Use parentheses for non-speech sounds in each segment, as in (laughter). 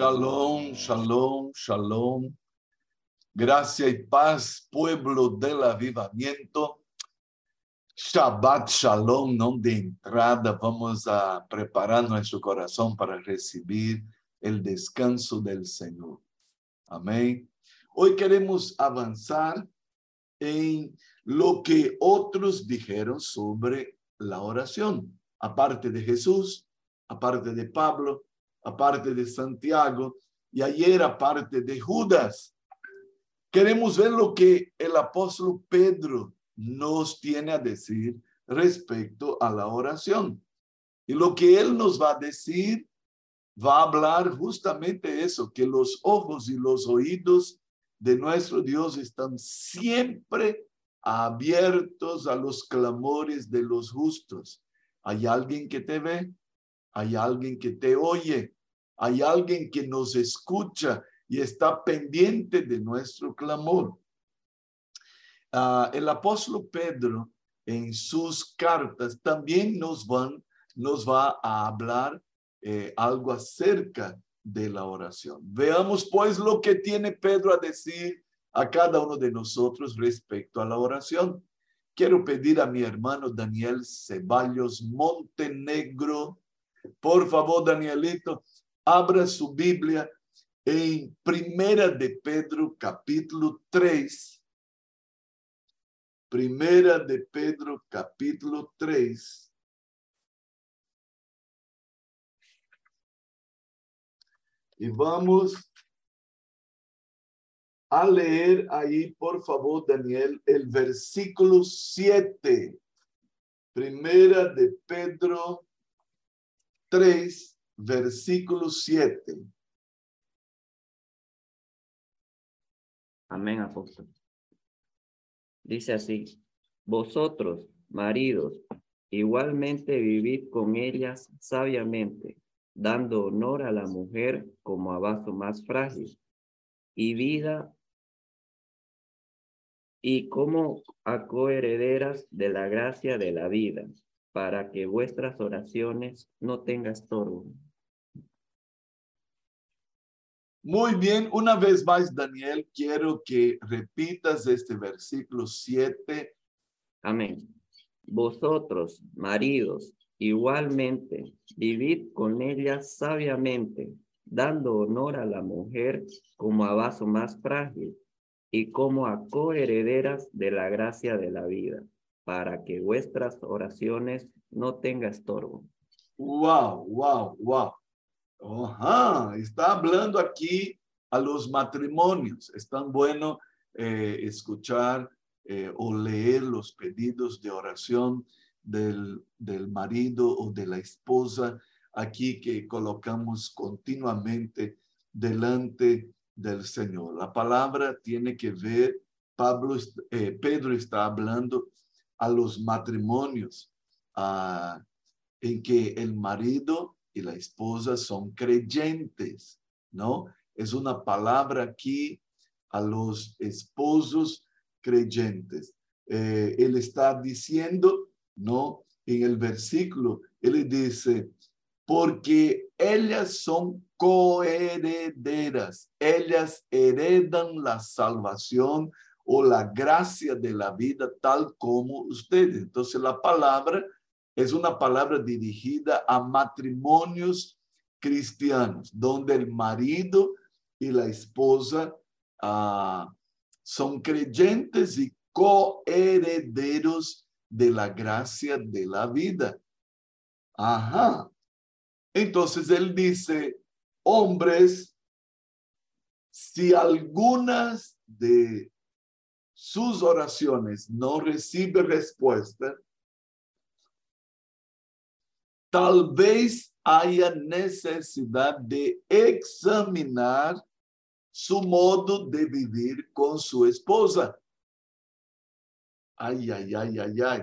Shalom, shalom, shalom. Gracia y paz, pueblo del avivamiento. Shabbat shalom, no de entrada. Vamos a preparar nuestro corazón para recibir el descanso del Señor. Amén. Hoy queremos avanzar en lo que otros dijeron sobre la oración, aparte de Jesús, aparte de Pablo, aparte de Santiago y ayer aparte de Judas. Queremos ver lo que el apóstol Pedro nos tiene a decir respecto a la oración. Y lo que él nos va a decir va a hablar justamente eso, que los ojos y los oídos de nuestro Dios están siempre abiertos a los clamores de los justos. Hay alguien que te ve, hay alguien que te oye, hay alguien que nos escucha y está pendiente de nuestro clamor. Ah, el apóstol Pedro en sus cartas también nos, van, nos va a hablar eh, algo acerca de la oración. Veamos pues lo que tiene Pedro a decir a cada uno de nosotros respecto a la oración. Quiero pedir a mi hermano Daniel Ceballos Montenegro, por favor, Danielito, abra su Biblia en Primera de Pedro, capítulo 3. Primera de Pedro, capítulo 3. Y vamos a leer ahí, por favor, Daniel, el versículo 7. Primera de Pedro 3, versículo 7. Amén, apóstol. Dice así, vosotros, maridos, igualmente vivid con ellas sabiamente, dando honor a la mujer como a vaso más frágil y vida y como a coherederas de la gracia de la vida, para que vuestras oraciones no tengan estorbo. Muy bien, una vez más, Daniel, quiero que repitas este versículo 7. Amén. Vosotros, maridos, igualmente, vivid con ella sabiamente, dando honor a la mujer como a vaso más frágil y como a coherederas de la gracia de la vida, para que vuestras oraciones no tengan estorbo. Wow, wow, wow. Ajá, está hablando aquí a los matrimonios. Es tan bueno eh, escuchar eh, o leer los pedidos de oración del, del marido o de la esposa aquí que colocamos continuamente delante del Señor. La palabra tiene que ver, Pablo, eh, Pedro está hablando a los matrimonios ah, en que el marido y la esposa son creyentes, ¿no? Es una palabra aquí a los esposos creyentes. Eh, él está diciendo, ¿no? En el versículo, él dice, porque ellas son coherederas, ellas heredan la salvación o la gracia de la vida tal como ustedes. Entonces la palabra es una palabra dirigida a matrimonios cristianos, donde el marido y la esposa ah, son creyentes y coherederos de la gracia de la vida. Ajá. Entonces él dice, hombres, si algunas de sus oraciones no reciben respuesta, tal vez haya necesidad de examinar su modo de vivir con su esposa. Ay, ay, ay, ay, ay.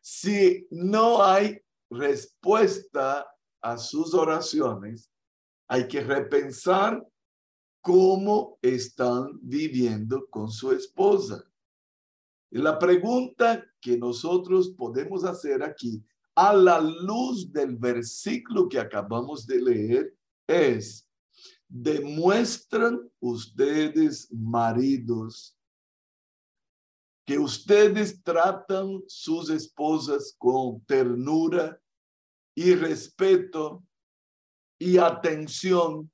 Si no hay respuesta a sus oraciones, hay que repensar cómo están viviendo con su esposa. La pregunta que nosotros podemos hacer aquí a la luz del versículo que acabamos de leer es, demuestran ustedes, maridos, que ustedes tratan sus esposas con ternura y respeto y atención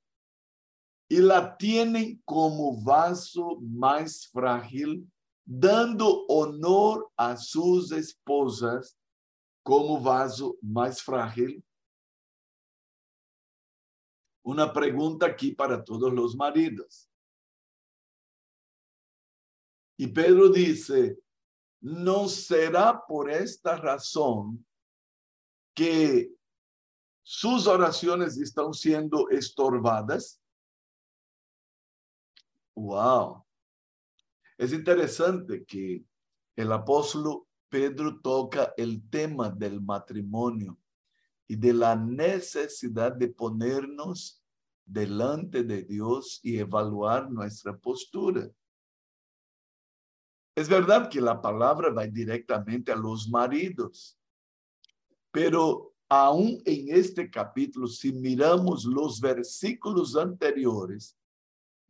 y la tienen como vaso más frágil, dando honor a sus esposas como vaso más frágil. Una pregunta aquí para todos los maridos. Y Pedro dice, ¿no será por esta razón que sus oraciones están siendo estorbadas? Wow. Es interesante que el apóstol Pedro toca el tema del matrimonio y de la necesidad de ponernos delante de Dios y evaluar nuestra postura. Es verdad que la palabra va directamente a los maridos, pero aún en este capítulo, si miramos los versículos anteriores,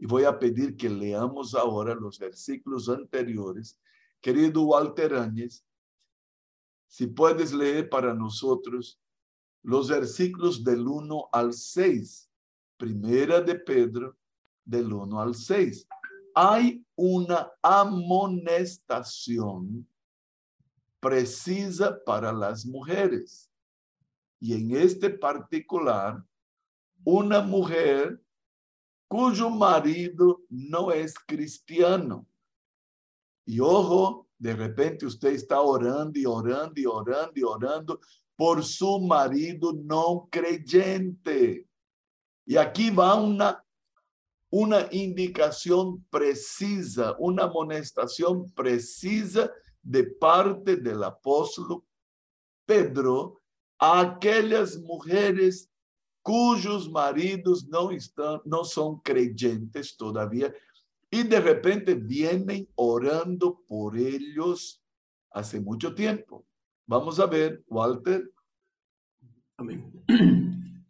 y voy a pedir que leamos ahora los versículos anteriores, querido Walter Áñez, si puedes leer para nosotros los versículos del 1 al 6, primera de Pedro, del 1 al 6 hay una amonestación precisa para las mujeres. Y en este particular, una mujer cuyo marido no es cristiano. Y ojo, de repente usted está orando y orando y orando y orando por su marido no creyente. Y aquí va una una indicación precisa, una amonestación precisa de parte del apóstol Pedro a aquellas mujeres cujos maridos no están, no son creyentes todavía y de repente vienen orando por ellos hace mucho tiempo. Vamos a ver, Walter. Amén. (clears throat)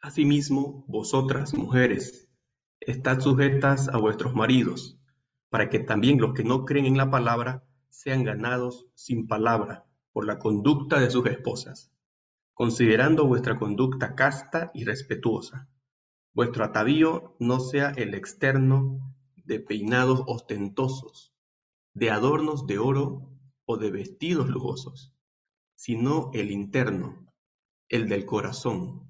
Asimismo, vosotras, mujeres, estad sujetas a vuestros maridos, para que también los que no creen en la palabra sean ganados sin palabra por la conducta de sus esposas, considerando vuestra conducta casta y respetuosa. Vuestro atavío no sea el externo de peinados ostentosos, de adornos de oro o de vestidos lujosos, sino el interno, el del corazón,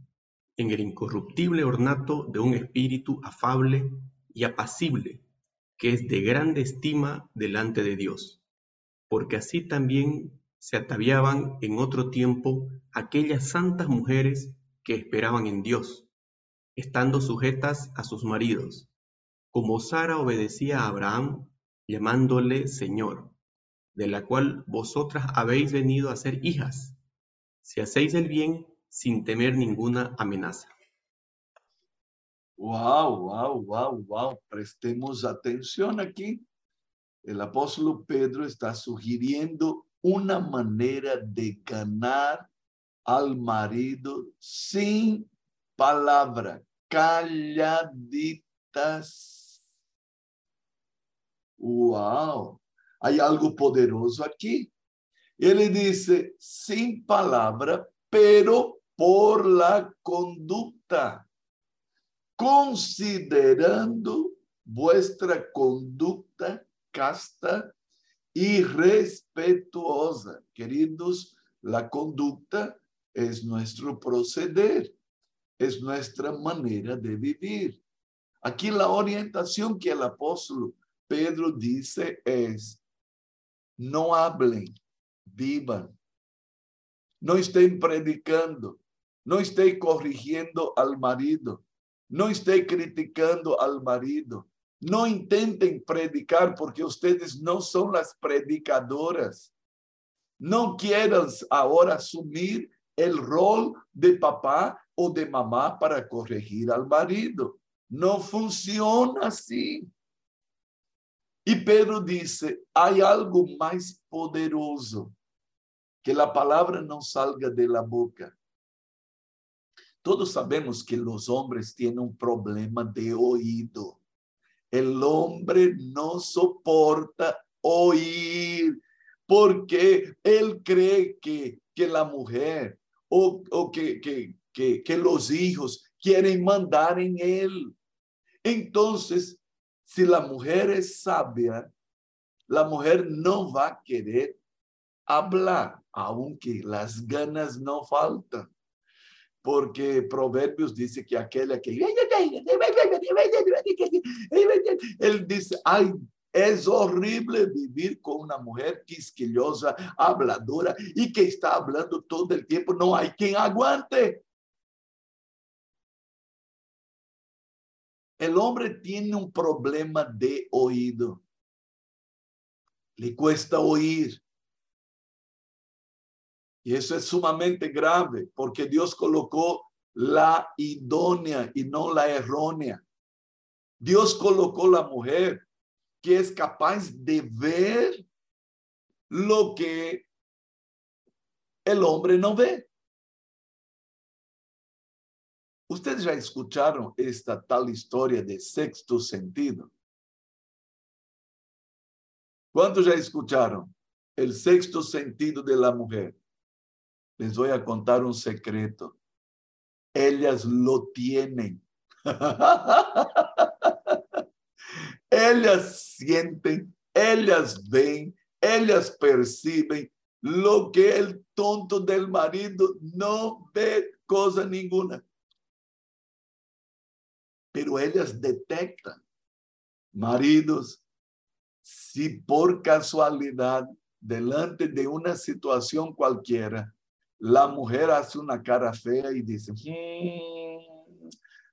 en el incorruptible ornato de un espíritu afable y apacible, que es de grande estima delante de Dios, porque así también se ataviaban en otro tiempo aquellas santas mujeres que esperaban en Dios, estando sujetas a sus maridos, como Sara obedecía a Abraham, llamándole Señor, de la cual vosotras habéis venido a ser hijas, si hacéis el bien sin temer ninguna amenaza. Wow, wow, wow, wow. Prestemos atención aquí. El apóstol Pedro está sugiriendo una manera de ganar al marido sin palabra, calladitas. Wow, hay algo poderoso aquí. Él dice, sin palabra, pero por la conducta, considerando vuestra conducta casta y respetuosa. Queridos, la conducta es nuestro proceder, es nuestra manera de vivir. Aquí la orientación que el apóstol Pedro dice es, no hablen, vivan. No estén predicando, no esté corrigiendo al marido. No esté criticando al marido. No intenten predicar porque ustedes no son las predicadoras. No quieran ahora asumir el rol de papá o de mamá para corregir al marido. No funciona así. Y Pedro dice, hay algo más poderoso que la palabra no salga de la boca Todos sabemos que los hombres tienen un problema de oído. El hombre no soporta oír porque él cree que, que la mujer o, o que, que, que, que los hijos quieren mandar en él. Entonces, si la mujer es sabia, la mujer no va a querer hablar, aunque las ganas no faltan. Porque Proverbios dice que aquella que... Él dice, ay, es horrible vivir con una mujer quisquillosa, habladora y que está hablando todo el tiempo. No hay quien aguante. El hombre tiene un problema de oído. Le cuesta oír. Y eso es sumamente grave porque Dios colocó la idónea y no la errónea. Dios colocó la mujer que es capaz de ver lo que el hombre no ve. Ustedes já escucharam esta tal história de sexto sentido? ¿Cuántos já escucharon el sexto sentido de la mujer? Les voy a contar un secreto. Ellas lo tienen. (laughs) ellas sienten, ellas ven, ellas perciben lo que el tonto del marido no ve cosa ninguna. Pero ellas detectan. Maridos, si por casualidad, delante de una situación cualquiera, la mujer hace una cara fea y dice, mm,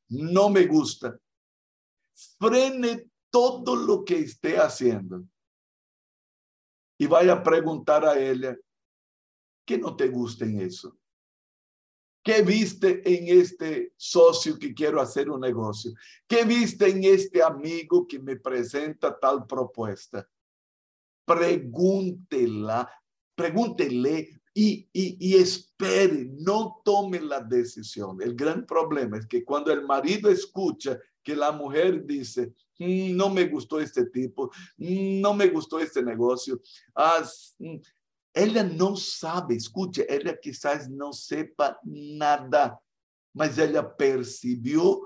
no me gusta, frene todo lo que esté haciendo y vaya a preguntar a ella, ¿qué no te gusta en eso? ¿Qué viste en este socio que quiero hacer un negocio? ¿Qué viste en este amigo que me presenta tal propuesta? Pregúntela, pregúntele y, y, y espere, no tome la decisión. El gran problema es que cuando el marido escucha que la mujer dice, mm, no me gustó este tipo, mm, no me gustó este negocio, ah, mm, ela não sabe, escute, ela quizás não sepa nada, mas ela percebeu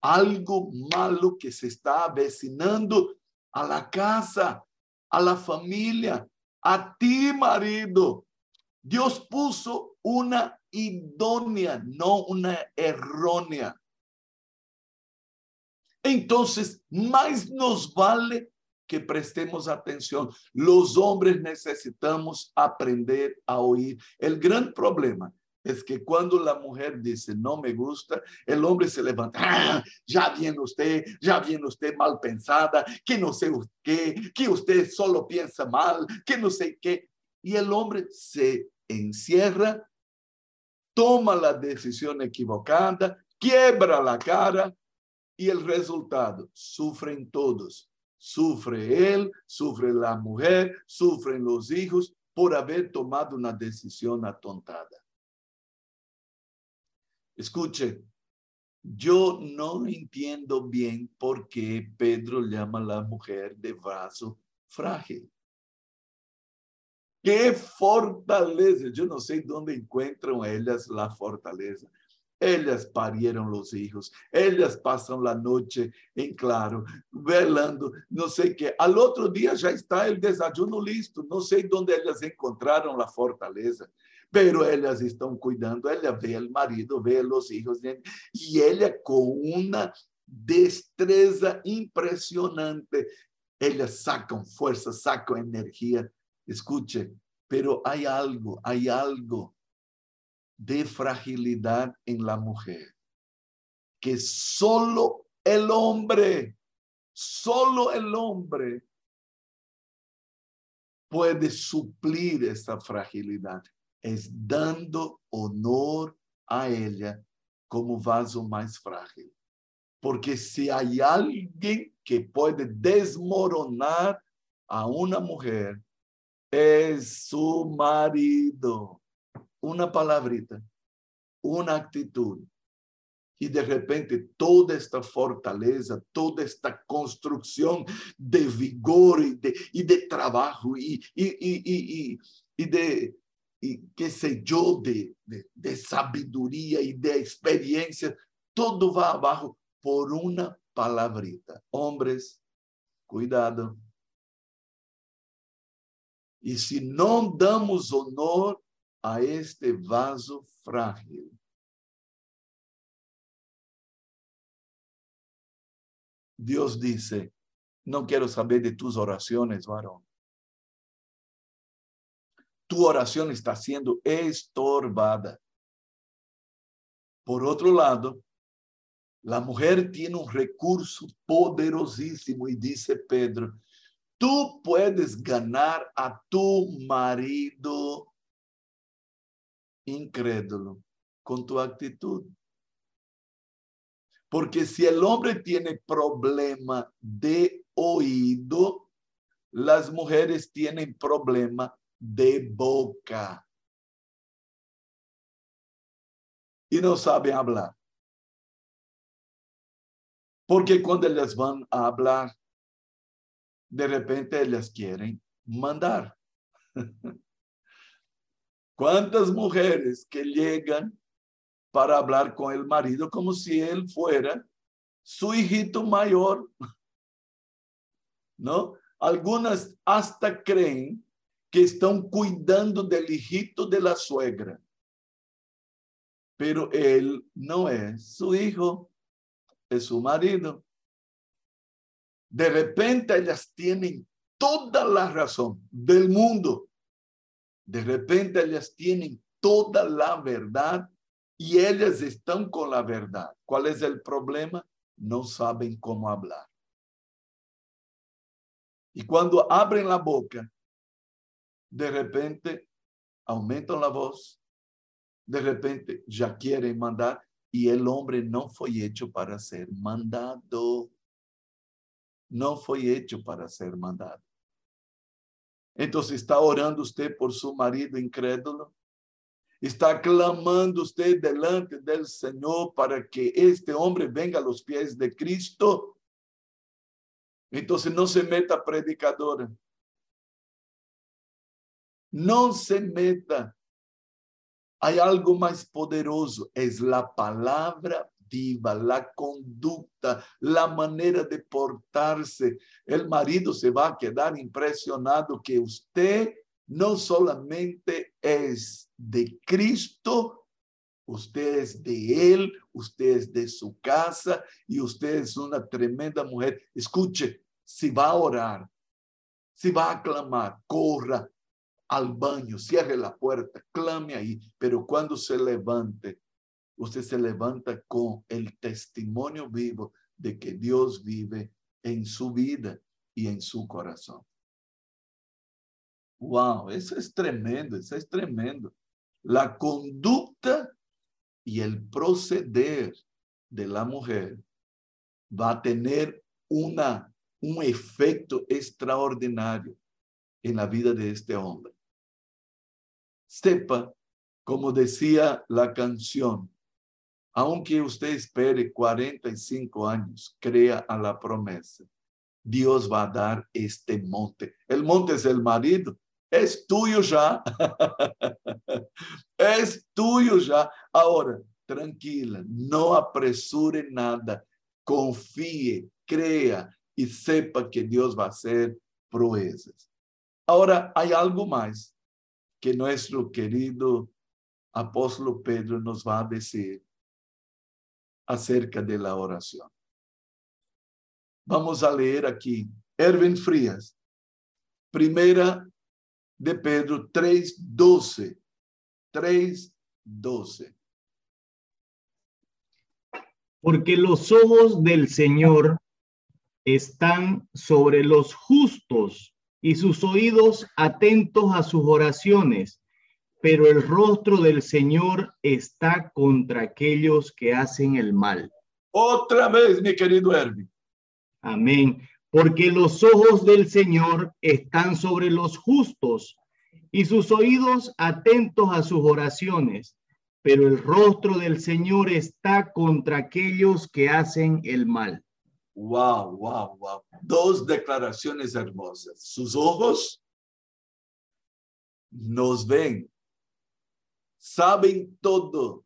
algo malo que se está avecinando a la casa, a la família, a ti, marido. Deus puso uma idônea, não uma errônea. Então, mais nos vale que prestemos atención. Los hombres necesitamos aprender a oír. El gran problema es que cuando la mujer dice no me gusta, el hombre se levanta, ah, ya viene usted, ya viene usted mal pensada, que no sé qué, que usted solo piensa mal, que no sé qué. Y el hombre se encierra, toma la decisión equivocada, quiebra la cara y el resultado, sufren todos Sufre él, sufre la mujer, sufren los hijos por haber tomado una decisión atontada. Escuche, yo no entiendo bien por qué Pedro llama a la mujer de vaso frágil. ¡Qué fortaleza! Yo no sé dónde encuentran ellas la fortaleza. Ellas parieron los hijos, ellas pasan la noche en claro, velando, no sé qué. Al otro día ya está el desayuno listo, no sé dónde ellas encontraron la fortaleza, pero ellas están cuidando, ella ve al marido, ve a los hijos, y ella con una destreza impresionante, ellas sacan fuerza, sacan energía. Escuche, pero hay algo, hay algo de fragilidad en la mujer, que solo el hombre, solo el hombre puede suplir esa fragilidad, es dando honor a ella como vaso más frágil. Porque si hay alguien que puede desmoronar a una mujer, es su marido una palabrita, una actitud, Y de repente toda esta fortaleza, toda esta construcción de vigor y de, y de trabajo y, y, y, de, qué sé yo, de, de, de sabiduría y de experiencia, todo va abajo por una palabrita. Hombres, cuidado. Y si no damos honor a este vaso frágil, Dios dice, no quiero saber de tus oraciones, varón. Tu oración está siendo estorbada. Por otro lado, la mujer tiene un recurso poderosísimo y dice Pedro, tú puedes ganar a tu marido incrédulo con tu actitud. Porque si el hombre tiene problema de oído, las mujeres tienen problema de boca. Y no saben hablar. Porque cuando ellas van a hablar, de repente ellas quieren mandar. (laughs) ¿Cuántas mujeres que llegan para hablar con el marido como si él fuera su hijito mayor? ¿No? Algunas hasta creen que están cuidando del hijito de la suegra. Pero él no es su hijo, es su marido. De repente ellas tienen toda la razón del mundo. De repente ellas tienen toda la verdad y ellas están con la verdad. ¿Cuál es el problema? No saben cómo hablar. Y cuando abren la boca, de repente aumentan la voz, de repente ya quieren mandar y el hombre no fue hecho para ser mandado. No fue hecho para ser mandado. Entonces, ¿está orando usted por su marido incrédulo? ¿Está clamando usted delante del Señor para que este hombre venga a los pies de Cristo? Entonces, no se meta predicadora. No se meta. Hay algo más poderoso, es la palabra la conducta, la manera de portarse. El marido se va a quedar impresionado que usted no solamente es de Cristo, usted es de Él, usted es de su casa y usted es una tremenda mujer. Escuche, si va a orar, si va a clamar, corra, al baño, cierre la puerta, clame ahí, pero cuando se levante, usted se levanta con el testimonio vivo de que Dios vive en su vida y en su corazón. Wow, eso es tremendo, eso es tremendo. La conducta y el proceder de la mujer va a tener una, un efecto extraordinario en la vida de este hombre sepa, como decía la canción, aunque usted espere 45 años, crea a la promesa. Dios va a dar este monte. El monte es el marido. Es tuyo ya. (laughs) es tuyo ya. Ahora, tranquila, no apresure nada. Confíe, crea y sepa que Dios va a hacer proezas. Ahora, hay algo más que nuestro querido apóstol Pedro nos va a decir acerca de la oración. Vamos a leer aquí, Erwin Frías, primera de Pedro 3.12, 3.12. Porque los ojos del Señor están sobre los justos y sus oídos atentos a sus oraciones, pero el rostro del Señor está contra aquellos que hacen el mal. Otra vez, mi querido Herbie. Amén. Porque los ojos del Señor están sobre los justos y sus oídos atentos a sus oraciones, pero el rostro del Señor está contra aquellos que hacen el mal. Wow, wow, wow. Dos declaraciones hermosas. Sus ojos nos ven, saben todo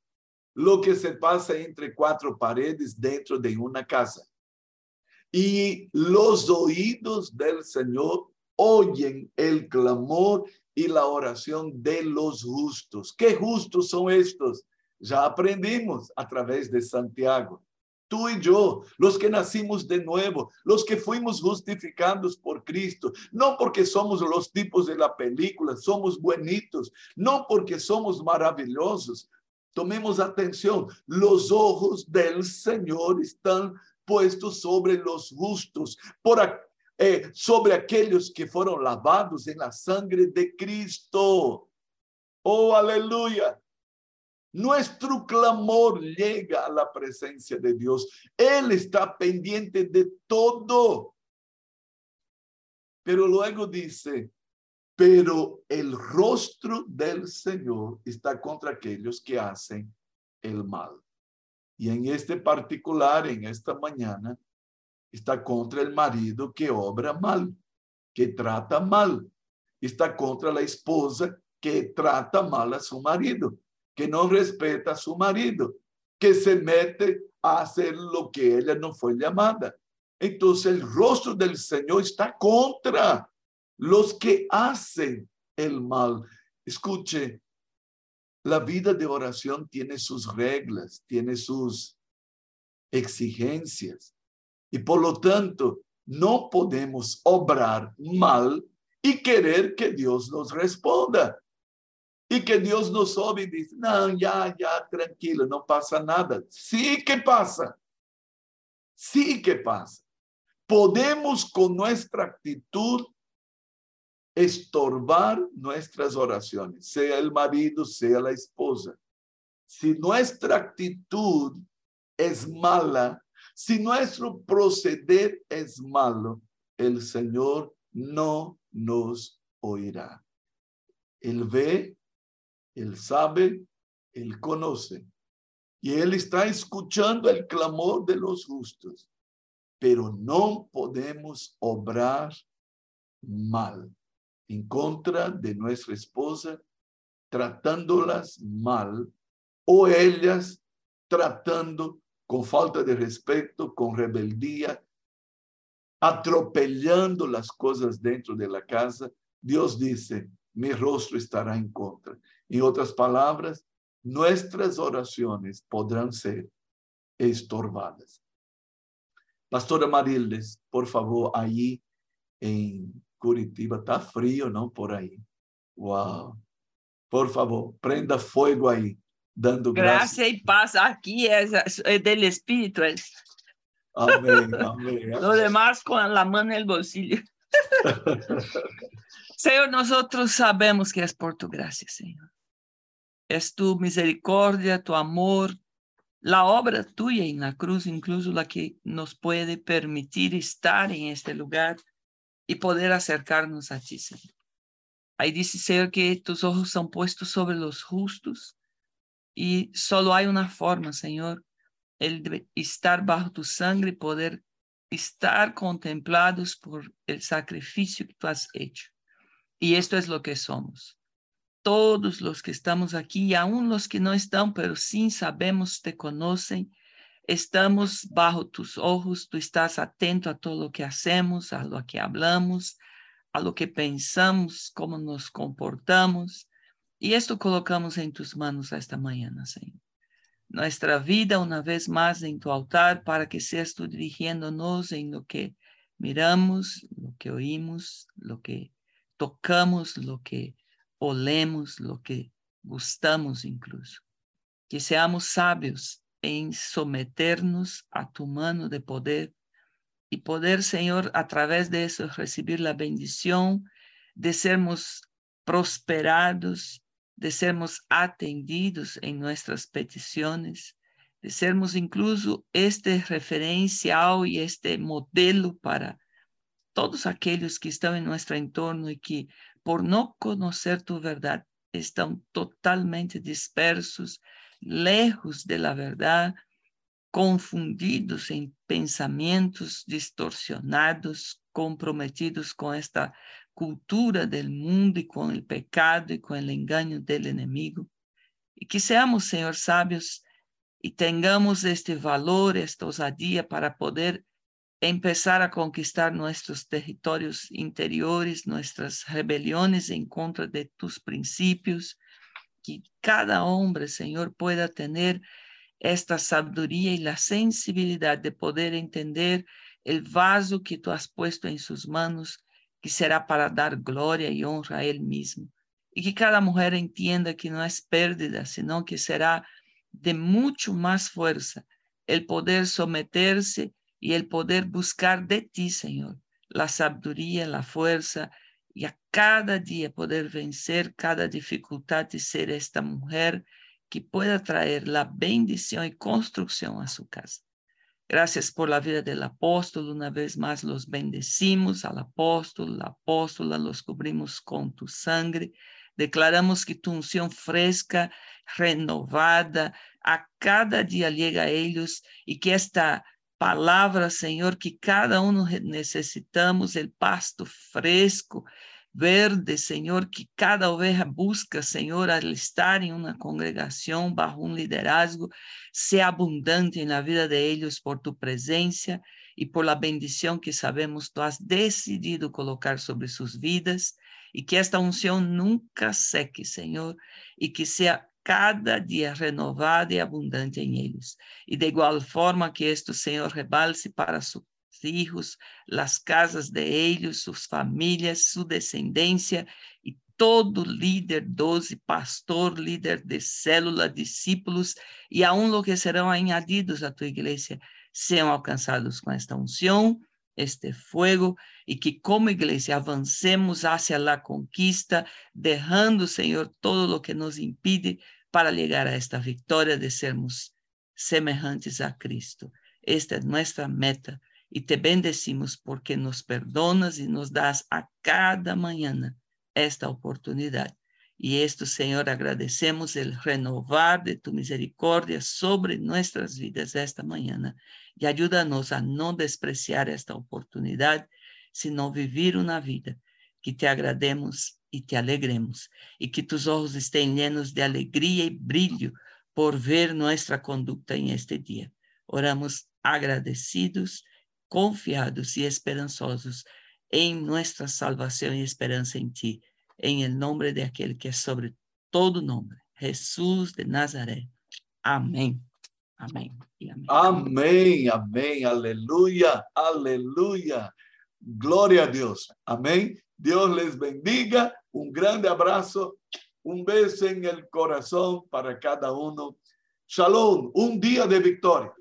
lo que se pasa entre cuatro paredes dentro de una casa. Y los oídos del Señor oyen el clamor y la oración de los justos. ¿Qué justos son estos? Ya aprendimos a través de Santiago. Tú y yo, los que nacimos de nuevo, los que fuimos justificados por Cristo, no porque somos los tipos de la película, somos buenitos, no porque somos maravillosos. Tomemos atención, los ojos del Señor están puestos sobre los justos, por, eh, sobre aquellos que fueron lavados en la sangre de Cristo. Oh, aleluya. Nuestro clamor llega a la presencia de Dios. Él está pendiente de todo. Pero luego dice, pero el rostro del Señor está contra aquellos que hacen el mal. Y en este particular, en esta mañana, está contra el marido que obra mal, que trata mal. Está contra la esposa que trata mal a su marido, que no respeta a su marido, que se mete a hacer lo que ella no fue llamada. Entonces el rostro del Señor está contra los que hacen el mal. Escuche, la vida de oración tiene sus reglas, tiene sus exigencias. Y por lo tanto, no podemos obrar mal y querer que Dios nos responda. Y que Dios nos oye y dice, no, ya, ya, tranquilo, no pasa nada. Sí que pasa. Sí que pasa. Podemos con nuestra actitud estorbar nuestras oraciones, sea el marido, sea la esposa. Si nuestra actitud es mala, si nuestro proceder es malo, el Señor no nos oirá. Él ve, Él sabe, Él conoce. Y Él está escuchando el clamor de los justos. Pero no podemos obrar mal en contra de nuestra esposa, tratándolas mal, o ellas tratando con falta de respeto, con rebeldía, atropellando las cosas dentro de la casa, Dios dice, mi rostro estará en contra. En otras palabras, nuestras oraciones podrán ser estorbadas. Pastora Marildes, por favor, allí en Curitiba está frío, ¿no? Por ahí. Wow. Por favor, prenda fuego ahí, dando gracias. Gracia y paz aquí es, es del Espíritu. Es. Amén, amén. (laughs) Lo demás con la mano en el bolsillo. (laughs) Señor, nosotros sabemos que es por tu gracia, Señor. Es tu misericordia, tu amor, la obra tuya en la cruz, incluso la que nos puede permitir estar en este lugar y poder acercarnos a ti, Señor. Ahí dice, Señor, que tus ojos son puestos sobre los justos y solo hay una forma, Señor, el de estar bajo tu sangre y poder estar contemplados por el sacrificio que tú has hecho. Y esto es lo que somos. Todos los que estamos aquí, y aún los que no están, pero sí sabemos, te conocen estamos bajo tus ojos, tú estás atento a todo lo que hacemos, a lo que hablamos, a lo que pensamos, cómo nos comportamos. Y esto colocamos en tus manos esta mañana, Señor. Nuestra vida una vez más en tu altar para que seas tú dirigiéndonos en lo que miramos, lo que oímos, lo que tocamos, lo que olemos, lo que gustamos incluso. Que seamos sabios en someternos a tu mano de poder y poder, Señor, a través de eso recibir la bendición de sermos prosperados, de sermos atendidos en nuestras peticiones, de sermos incluso este referencial y este modelo para todos aquellos que están en nuestro entorno y que por no conocer tu verdad están totalmente dispersos, lejos de la verdad, confundidos en pensamientos distorsionados, comprometidos con esta cultura del mundo y con el pecado y con el engaño del enemigo. Y que seamos, Señor, sabios y tengamos este valor, esta osadía para poder empezar a conquistar nuestros territorios interiores, nuestras rebeliones en contra de tus principios, que cada hombre, Señor, pueda tener esta sabiduría y la sensibilidad de poder entender el vaso que tú has puesto en sus manos, que será para dar gloria y honra a Él mismo. Y que cada mujer entienda que no es pérdida, sino que será de mucho más fuerza el poder someterse y el poder buscar de ti, Señor, la sabiduría, la fuerza y a cada día poder vencer cada dificultad y ser esta mujer que pueda traer la bendición y construcción a su casa. Gracias por la vida del apóstol. Una vez más los bendecimos al apóstol, la apóstola, los cubrimos con tu sangre. Declaramos que tu unción fresca, renovada, a cada día llega a ellos y que esta palabra, Señor, que cada uno necesitamos, el pasto fresco, verde, Señor, que cada oveja busca, Señor, al estar en una congregación bajo un liderazgo, sea abundante en la vida de ellos por tu presencia y por la bendición que sabemos tú has decidido colocar sobre sus vidas y que esta unción nunca seque, Señor, y que sea cada dia renovada e abundante em eles. E de igual forma que este Senhor rebalse para seus filhos, as casas de eles, suas famílias, sua descendência e todo líder, doze, pastor, líder de célula, discípulos e aún lo que serão añadidos à tua igreja, sejam alcançados com esta unção este fuego y que como iglesia avancemos hacia la conquista, dejando, Señor, todo lo que nos impide para llegar a esta victoria de sermos semejantes a Cristo. Esta es nuestra meta y te bendecimos porque nos perdonas y nos das a cada mañana esta oportunidad. Y esto, Señor, agradecemos el renovar de tu misericordia sobre nuestras vidas esta mañana y ayúdanos a no despreciar esta oportunidad, sino vivir una vida que te agrademos y te alegremos y que tus ojos estén llenos de alegría y brillo por ver nuestra conducta en este día. Oramos agradecidos, confiados y esperanzosos en nuestra salvación y esperanza en ti en el nombre de que es sobre todo nombre, Jesús de Nazaret. Amén. Amén. amén. Amén, amén. Aleluya, aleluya. Gloria a Dios. Amén. Dios les bendiga. Un grande abrazo. Un beso en el corazón para cada uno. Shalom, un día de victoria.